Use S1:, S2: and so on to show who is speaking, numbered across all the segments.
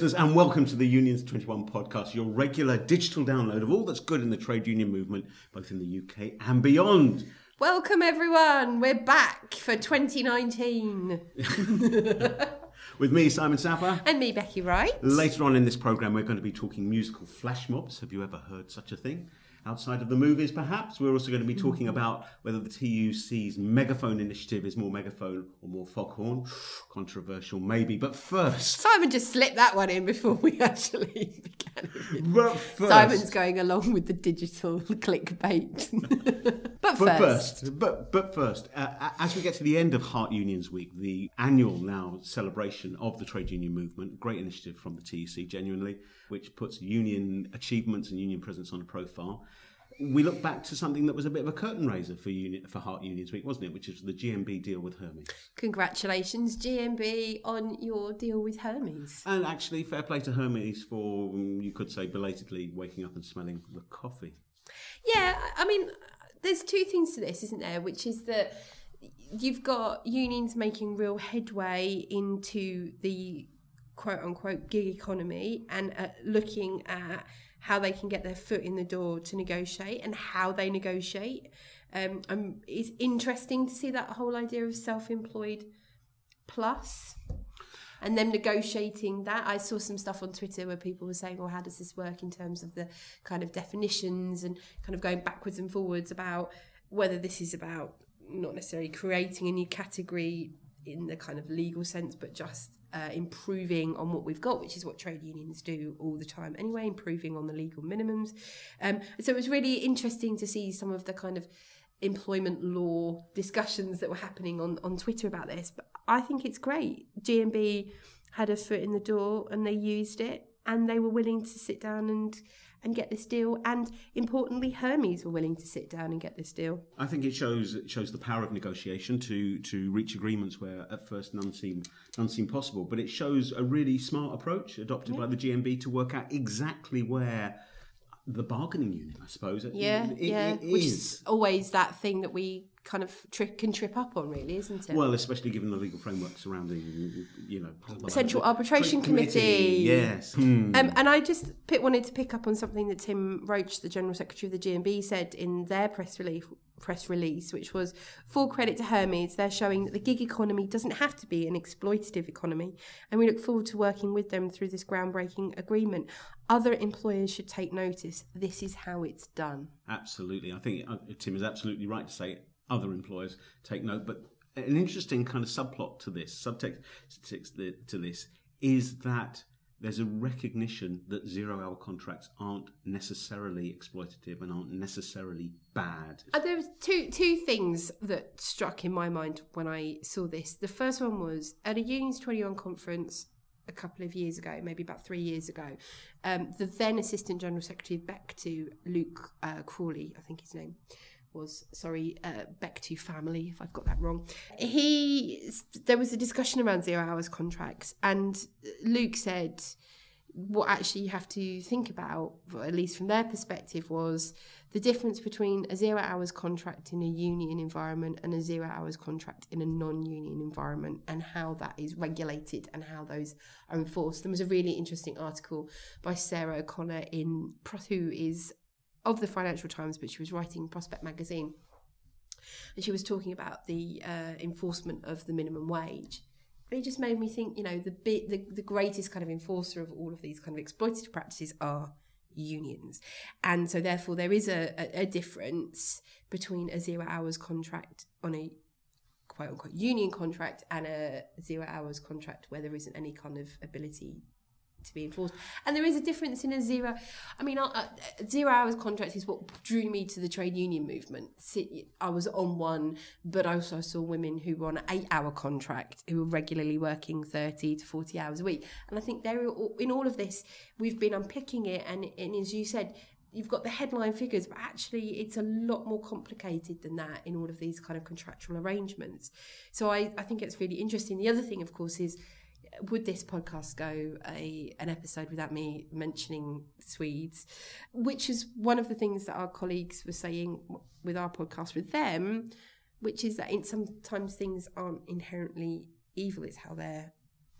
S1: listeners, and welcome to the Unions 21 podcast, your regular digital download of all that's good in the trade union movement, both in the UK and beyond.
S2: Welcome, everyone. We're back for 2019.
S1: With me, Simon Sapper.
S2: And me, Becky Wright.
S1: Later on in this programme, we're going to be talking musical flash mobs. Have you ever heard such a thing? Outside of the movies, perhaps. We're also going to be talking mm. about whether the TUC's megaphone initiative is more megaphone or more foghorn. Controversial, maybe. But first.
S2: Simon just slipped that one in before we actually began.
S1: But first.
S2: Simon's going along with the digital clickbait. but,
S1: but first. But, but first, uh, as we get to the end of Heart Unions Week, the annual now celebration of the trade union movement, great initiative from the TUC, genuinely which puts union achievements and union presence on a profile. We look back to something that was a bit of a curtain raiser for union, for Heart Unions Week, wasn't it? Which is the GMB deal with Hermes.
S2: Congratulations, GMB, on your deal with Hermes.
S1: And actually, fair play to Hermes for mm, you could say belatedly waking up and smelling the coffee.
S2: Yeah, I mean, there's two things to this, isn't there? Which is that you've got unions making real headway into the quote unquote gig economy and uh, looking at how they can get their foot in the door to negotiate and how they negotiate. Um, um, it's interesting to see that whole idea of self-employed plus and then negotiating that. I saw some stuff on Twitter where people were saying, well, how does this work in terms of the kind of definitions and kind of going backwards and forwards about whether this is about not necessarily creating a new category in the kind of legal sense, but just uh, improving on what we've got, which is what trade unions do all the time anyway, improving on the legal minimums. Um, so it was really interesting to see some of the kind of employment law discussions that were happening on, on Twitter about this. But I think it's great. GMB had a foot in the door and they used it and they were willing to sit down and and get this deal. And importantly, Hermes were willing to sit down and get this deal.
S1: I think it shows it shows the power of negotiation to to reach agreements where at first none seem none seem possible. But it shows a really smart approach adopted yeah. by the GMB to work out exactly where the bargaining unit, I suppose.
S2: Yeah, it, yeah. It Which is always that thing that we kind of tri- can trip up on, really, isn't it?
S1: Well, especially given the legal framework surrounding, you know,
S2: Central Arbitration Committee.
S1: Committee. Yes. Hmm.
S2: Um, and I just wanted to pick up on something that Tim Roache, the General Secretary of the GMB, said in their press release, press release, which was full credit to Hermes. They're showing that the gig economy doesn't have to be an exploitative economy, and we look forward to working with them through this groundbreaking agreement. Other employers should take notice. This is how it's done.
S1: Absolutely. I think uh, Tim is absolutely right to say other employers take note. But an interesting kind of subplot to this, subtext to this, is that there's a recognition that zero hour contracts aren't necessarily exploitative and aren't necessarily bad.
S2: Uh, there was two two things that struck in my mind when I saw this. The first one was at a Unions 21 conference a couple of years ago, maybe about three years ago, um, the then Assistant General Secretary of BECTU Luke uh, Crawley, I think his name, was sorry uh, to family if I've got that wrong. He there was a discussion around zero hours contracts, and Luke said what actually you have to think about, at least from their perspective, was the difference between a zero hours contract in a union environment and a zero hours contract in a non union environment and how that is regulated and how those are enforced. There was a really interesting article by Sarah O'Connor in who is of the Financial Times, but she was writing Prospect magazine. And she was talking about the uh, enforcement of the minimum wage. it just made me think, you know, the, the the greatest kind of enforcer of all of these kind of exploitative practices are unions. And so therefore there is a, a, a difference between a zero hours contract on a quote unquote union contract and a zero hours contract where there isn't any kind of ability to be enforced. And there is a difference in a zero. I mean, uh, zero hours contract is what drew me to the trade union movement. I was on one, but I also saw women who were on an eight hour contract who were regularly working 30 to 40 hours a week. And I think there, in all of this, we've been unpicking it. And, and as you said, you've got the headline figures, but actually it's a lot more complicated than that in all of these kind of contractual arrangements. So I, I think it's really interesting. The other thing, of course, is would this podcast go a an episode without me mentioning Swedes, which is one of the things that our colleagues were saying with our podcast with them, which is that in, sometimes things aren't inherently evil; it's how they're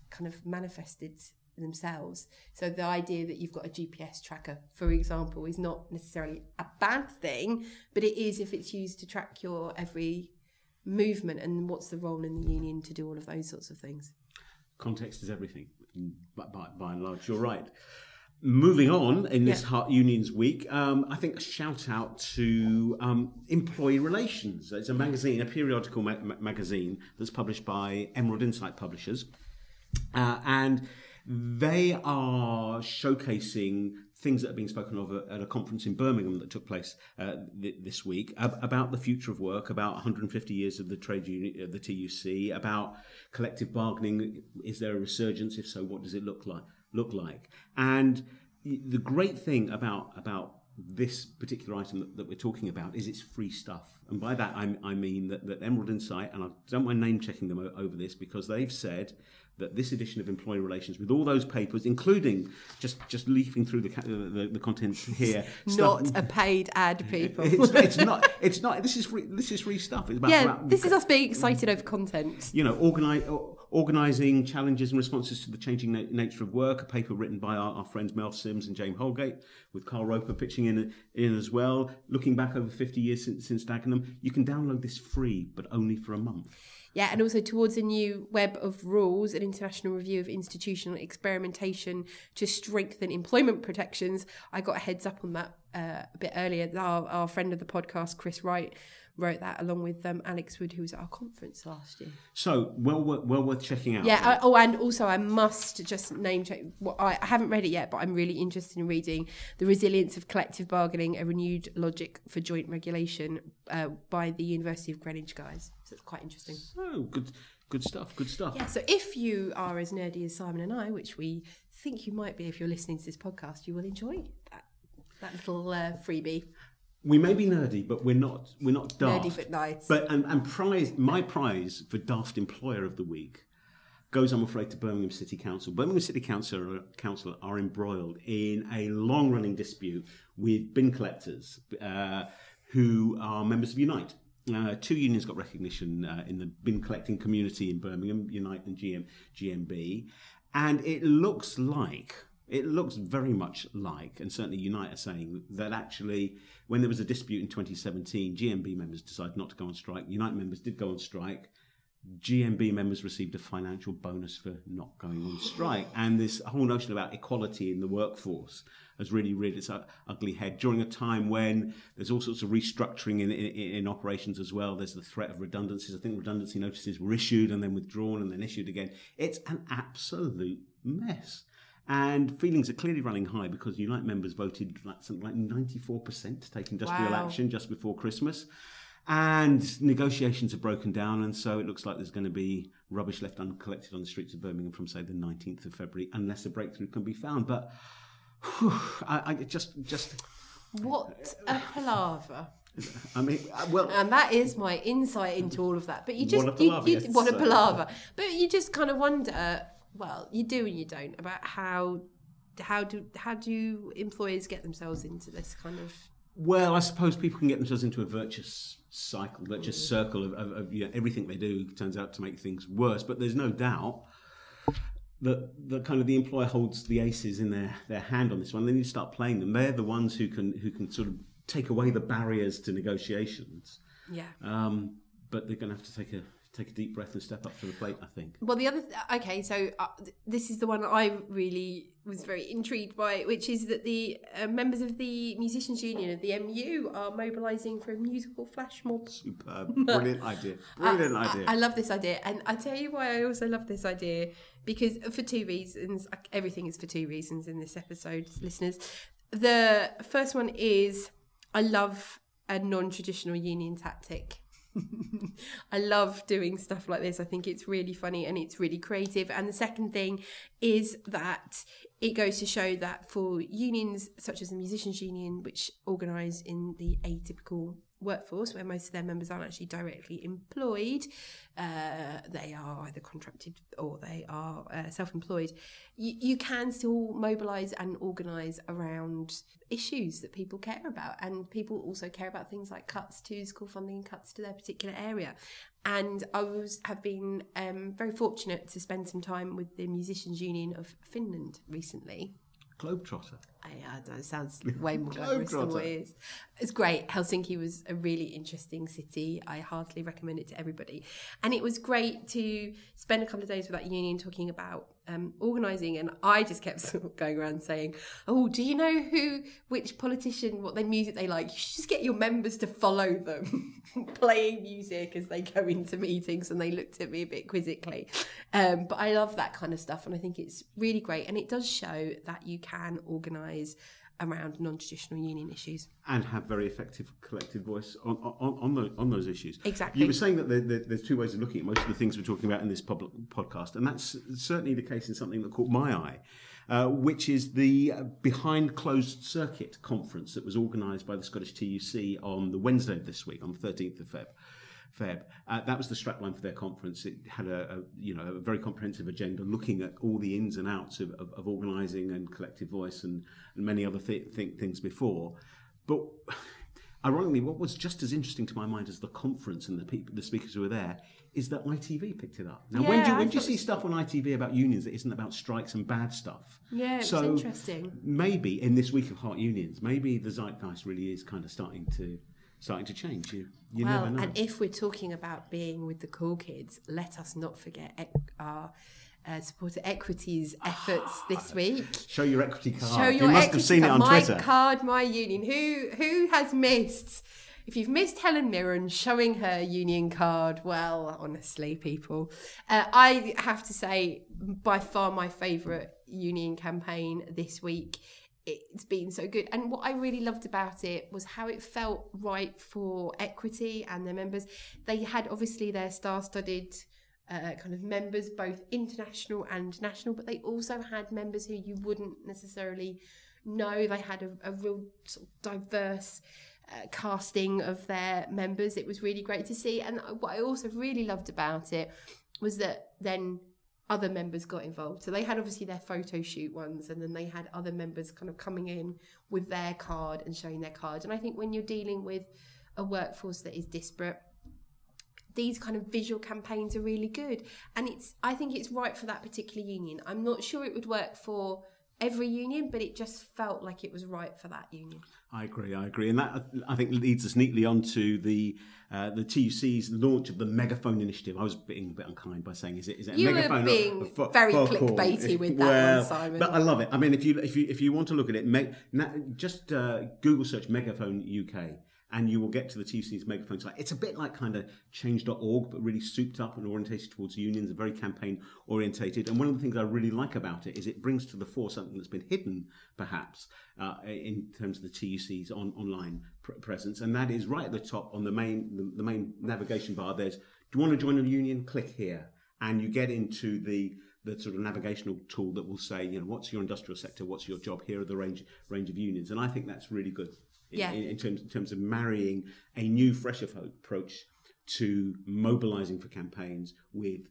S2: kind of manifested themselves. So the idea that you've got a GPS tracker, for example, is not necessarily a bad thing, but it is if it's used to track your every movement and what's the role in the union to do all of those sorts of things.
S1: Context is everything, by, by, by and large. You're right. Moving on in this
S2: Yeah.
S1: Heart Unions Week, um, I think a shout out to um, Employee Relations. It's a magazine, a periodical ma- ma- magazine that's published by Emerald Insight Publishers. Uh, and they are showcasing things that are being spoken of at a conference in Birmingham that took place uh, th- this week ab- about the future of work, about 150 years of the trade union, of the TUC, about collective bargaining. Is there a resurgence? If so, what does it look like? Look like? And the great thing about about this particular item that, that we're talking about is it's free stuff. And by that, I, I mean that, that Emerald Insight, and I don't mind name checking them o- over this because they've said that this edition of Employee Relations, with all those papers, including just, just leafing through the, the, the, contents here, stuff-
S2: Not a paid ad, people.
S1: it's, it's not. It's not. This is free. This is free stuff. It's about,
S2: yeah,
S1: about
S2: this is us being excited over content.
S1: you know, organize, organising challenges and responses to the changing na- nature of work. A paper written by our, our friends Mel Simms and James Holgate, with Carl Roper pitching in in as well. Looking back over 50 years since, since Dagenham, you can download this free, but only for a month.
S2: Yeah, and also towards a new web of rules, an international review of institutional experimentation to strengthen employment protections. I got a heads up on that uh, a bit earlier. Our, our friend of the podcast, Chris Wright, wrote that along with um, Alex Wood, who was at our conference last year.
S1: So well, wor- well worth checking out.
S2: Yeah. I, oh, and also I must just name check. What I, I haven't read it yet, but I'm really interested in reading "The Resilience of Collective Bargaining: A Renewed Logic for Joint Regulation" uh, by the University of Greenwich guys. So it's quite interesting.
S1: Oh, good, good stuff. Good stuff.
S2: Yeah, so if you are as nerdy as Simon and I, which we think you might be if you're listening to this podcast, you will enjoy that that little uh, freebie.
S1: We may be nerdy, but we're not. We're not daft.
S2: Nerdy but nice.
S1: But and, and prize my prize for daft employer of the week goes, I'm afraid, to Birmingham City Council. Birmingham City Council, Council are embroiled in a long-running dispute with bin collectors uh, who are members of Unite. Uh, two unions got recognition uh, in the bin collecting community in Birmingham, Unite and GM, GMB, and it looks like it looks very much like, and certainly Unite are saying that actually, when there was a dispute in 2017, GMB members decided not to go on strike. Unite members did go on strike. GMB members received a financial bonus for not going on strike. And this whole notion about equality in the workforce has really reared its ugly head during a time when there's all sorts of restructuring in, in, in operations as well. There's the threat of redundancies. I think redundancy notices were issued and then withdrawn and then issued again. It's an absolute mess. And feelings are clearly running high because Unite members voted like something like 94% to take industrial
S2: Wow.
S1: action just before Christmas. And negotiations have broken down, and so it looks like there's going to be rubbish left uncollected on the streets of Birmingham from, say, the 19th of February, unless a breakthrough can be found. But whew, I, I just, just,
S2: what a palaver.
S1: I mean, uh, well,
S2: And that is my insight into all of that. But you just
S1: What a palaver,
S2: you,
S1: yes.
S2: what a
S1: So-
S2: palaver. But you just kind of wonder. Well, you do and you don't about how how do how do employers get themselves into this kind of
S1: Well, I suppose people can get themselves into a virtuous cycle, virtuous circle of, of, of you know, everything they do turns out to make things worse. But there's no doubt that that kind of the employer holds the aces in their, their hand on this one. They need to start playing them. They're the ones who can who can sort of take away the barriers to negotiations.
S2: yeah.
S1: Um, but they're going to have to take a take a deep breath and step up to the plate. I think.
S2: Well, the other th- okay, so uh, th- this is the one I really was very intrigued by, which is that the uh, members of the musicians union of the MU are mobilising for a musical flash mob.
S1: Superb, brilliant idea, brilliant
S2: I-
S1: idea.
S2: I, I love this idea, and I tell you why I also love this idea because for two reasons. Everything is for two reasons in this episode, listeners. The first one is I love a non-traditional union tactic. I love doing stuff like this. I think it's really funny and it's really creative. And the second thing is that it goes to show that for unions such as the musicians union, which organise in the atypical workforce where most of their members aren't actually directly employed, uh, they are either contracted or they are uh, self employed, you, you can still mobilise and organise around issues that people care about. And people also care about things like cuts to school funding and cuts to their particular area. And I was have been um, very fortunate to spend some time with the Musicians Union of Finland recently.
S1: Globetrotter.
S2: I, uh, it sounds way more glamorous than what it is. It's great. Helsinki was a really interesting city. I heartily recommend it to everybody. And it was great to spend a couple of days with that union talking about um, organising. And I just kept going around saying, "Oh, do you know who, which politician, what their music they like? You should just get your members to follow them, playing music as they go into meetings." And they looked at me a bit quizzically. Um, but I love that kind of stuff, and I think it's really great. And it does show that you can organise around non-traditional union issues
S1: and have very effective collective voice on on, on, the, on those issues.
S2: Exactly.
S1: You were saying that there, there, there's two ways of looking at most of the things we're talking about in this public podcast, and that's certainly the case in something that caught my eye, uh, which is the behind closed circuit conference that was organised by the Scottish TUC on the Wednesday of this week, on the 13th of Feb. Feb. Uh, that was the strapline for their conference. It had a, a, you know a very comprehensive agenda, looking at all the ins and outs of, of, of organising and collective voice and, and many other th- th- things before. But ironically, what was just as interesting to my mind as the conference and the people, the speakers who were there, is that ITV picked it up. Now,
S2: Yeah,
S1: when do you, when do you see stuff on ITV about unions that isn't about strikes and bad stuff?
S2: Yeah, it
S1: So-
S2: interesting.
S1: Maybe in this week of heart unions, maybe the zeitgeist really is kind of starting to starting to change. You you
S2: well,
S1: never know.
S2: and if we're talking about being with the cool kids, let us not forget our uh, supporter equities efforts this week.
S1: Show your equity card.
S2: Show your
S1: you must
S2: equity
S1: have seen
S2: card.
S1: it on
S2: my
S1: Twitter.
S2: card, my union. Who who has missed? If you've missed Helen Mirren showing her union card, well, honestly, people, uh, I have to say, by far my favourite union campaign this week. It's been so good. And what I really loved about it was how it felt right for equity and their members. They had obviously their star studded uh, kind of members, both international and national, but they also had members who you wouldn't necessarily know. They had a, a real sort of diverse uh, casting of their members. It was really great to see. And what I also really loved about it was that then other members got involved. So they had obviously their photo shoot ones, and then they had other members kind of coming in with their card and showing their card. And I think when you're dealing with a workforce that is disparate, these kind of visual campaigns are really good. And it's I think it's right for that particular union. I'm not sure it would work for every union, but it just felt like it was right for that union.
S1: I agree. I agree, and that I think leads us neatly onto the uh, the TUC's launch of the Megaphone initiative. I was being a bit unkind by saying, "Is it is it a
S2: You were
S1: megaphone?"
S2: being very clickbaity with that
S1: well,
S2: one, Simon.
S1: But I love it. I mean, if you if you if you want to look at it, me, na, just uh, Google search Megaphone UK. And you will get to the TUC's megaphone site. It's a bit like kind of change.org, but really souped up and orientated towards unions, and very campaign orientated. And one of the things I really like about it is it brings to the fore something that's been hidden, perhaps, uh, in terms of the TUC's on, online pr- presence, and that is right at the top on the main the, the main navigation bar. There's do you want to join a union? Click here, and you get into the the sort of navigational tool that will say, you know, what's your industrial sector, what's your job? Here are the range range of unions, and I think that's really good. In,
S2: Yeah.
S1: in, in terms in terms of marrying a new, fresh approach to mobilising for campaigns with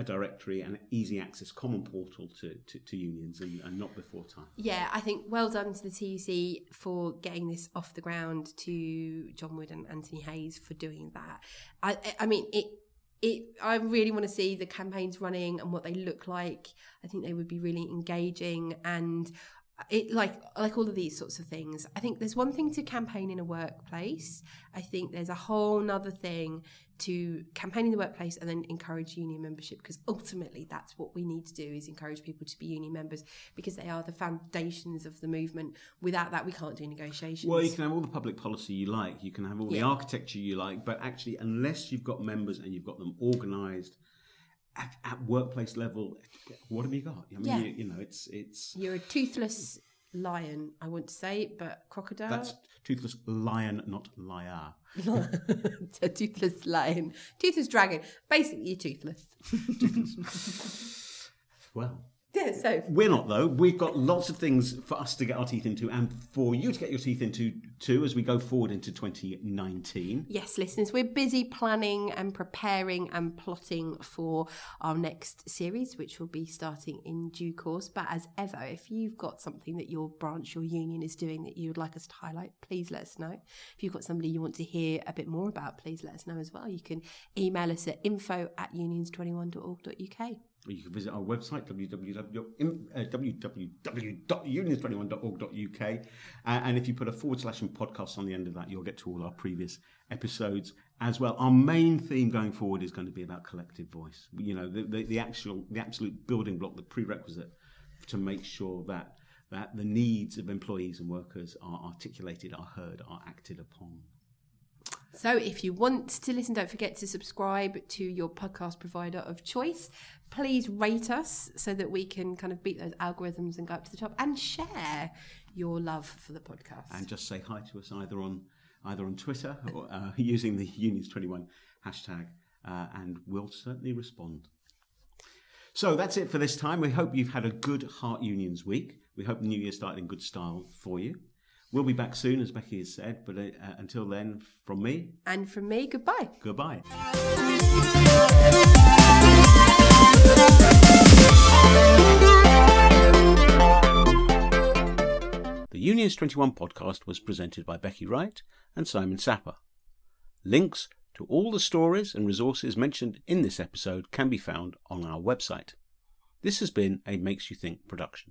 S1: a directory and easy access common portal to, to, to unions and, and not before time.
S2: Yeah, I think well done to the TUC for getting this off the ground, to John Wood and Anthony Hayes for doing that. I, I- I mean, it. It, I really want to see the campaigns running and what they look like. I think they would be really engaging and it like like all of these sorts of things. I think there's one thing to campaign in a workplace. I think there's a whole nother thing to campaign in the workplace and then encourage union membership because ultimately that's what we need to do is encourage people to be union members because they are the foundations of the movement. Without that, we can't do negotiations.
S1: Well, you can have all the public policy you like, you can have all the architecture you like, but actually, unless you've got members and you've got them organised at, at workplace level, what have you got? I mean,
S2: Yeah.
S1: you, you know, it's it's
S2: You're a toothless lion, I want to say, but crocodile.
S1: that's toothless lion, not liar.
S2: a toothless lion, toothless dragon. Basically, you're toothless.
S1: Well,
S2: Yeah, so
S1: We're not though. We've got lots of things for us to get our teeth into, and for you to get your teeth into too, as we go forward into 2019.
S2: Yes, listeners, we're busy planning and preparing and plotting for our next series, which will be starting in due course. But as ever, if you've got something that your branch your union is doing that you would like us to highlight, please let us know. If you've got somebody you want to hear a bit more about, please let us know as well. You can email us at info at unions21.org.uk.
S1: You can visit our website, uh, www.unions21.org.uk. Uh, and if you put a forward slash and podcast on the end of that, you'll get to all our previous episodes as well. Our main theme going forward is going to be about collective voice. You know, the, the, the actual, the absolute building block, the prerequisite to make sure that that the needs of employees and workers are articulated, are heard, are acted upon.
S2: So, if you want to listen, don't forget to subscribe to your podcast provider of choice. Please rate us so that we can kind of beat those algorithms and go up to the top and share your love for the podcast.
S1: and just say hi to us either on either on Twitter or uh, using the Unions21 hashtag, uh, and we'll certainly respond. So that's it for this time. We hope you've had a good Heart Unions week. We hope the new year started in good style for you. We'll be back soon, as Becky has said, but uh, uh, until then, from me,
S2: and from me, goodbye.
S1: goodbye. The Unions 21 podcast was presented by Becky Wright and Simon Sapper. Links to all the stories and resources mentioned in this episode can be found on our website. This has been a Makes You Think production.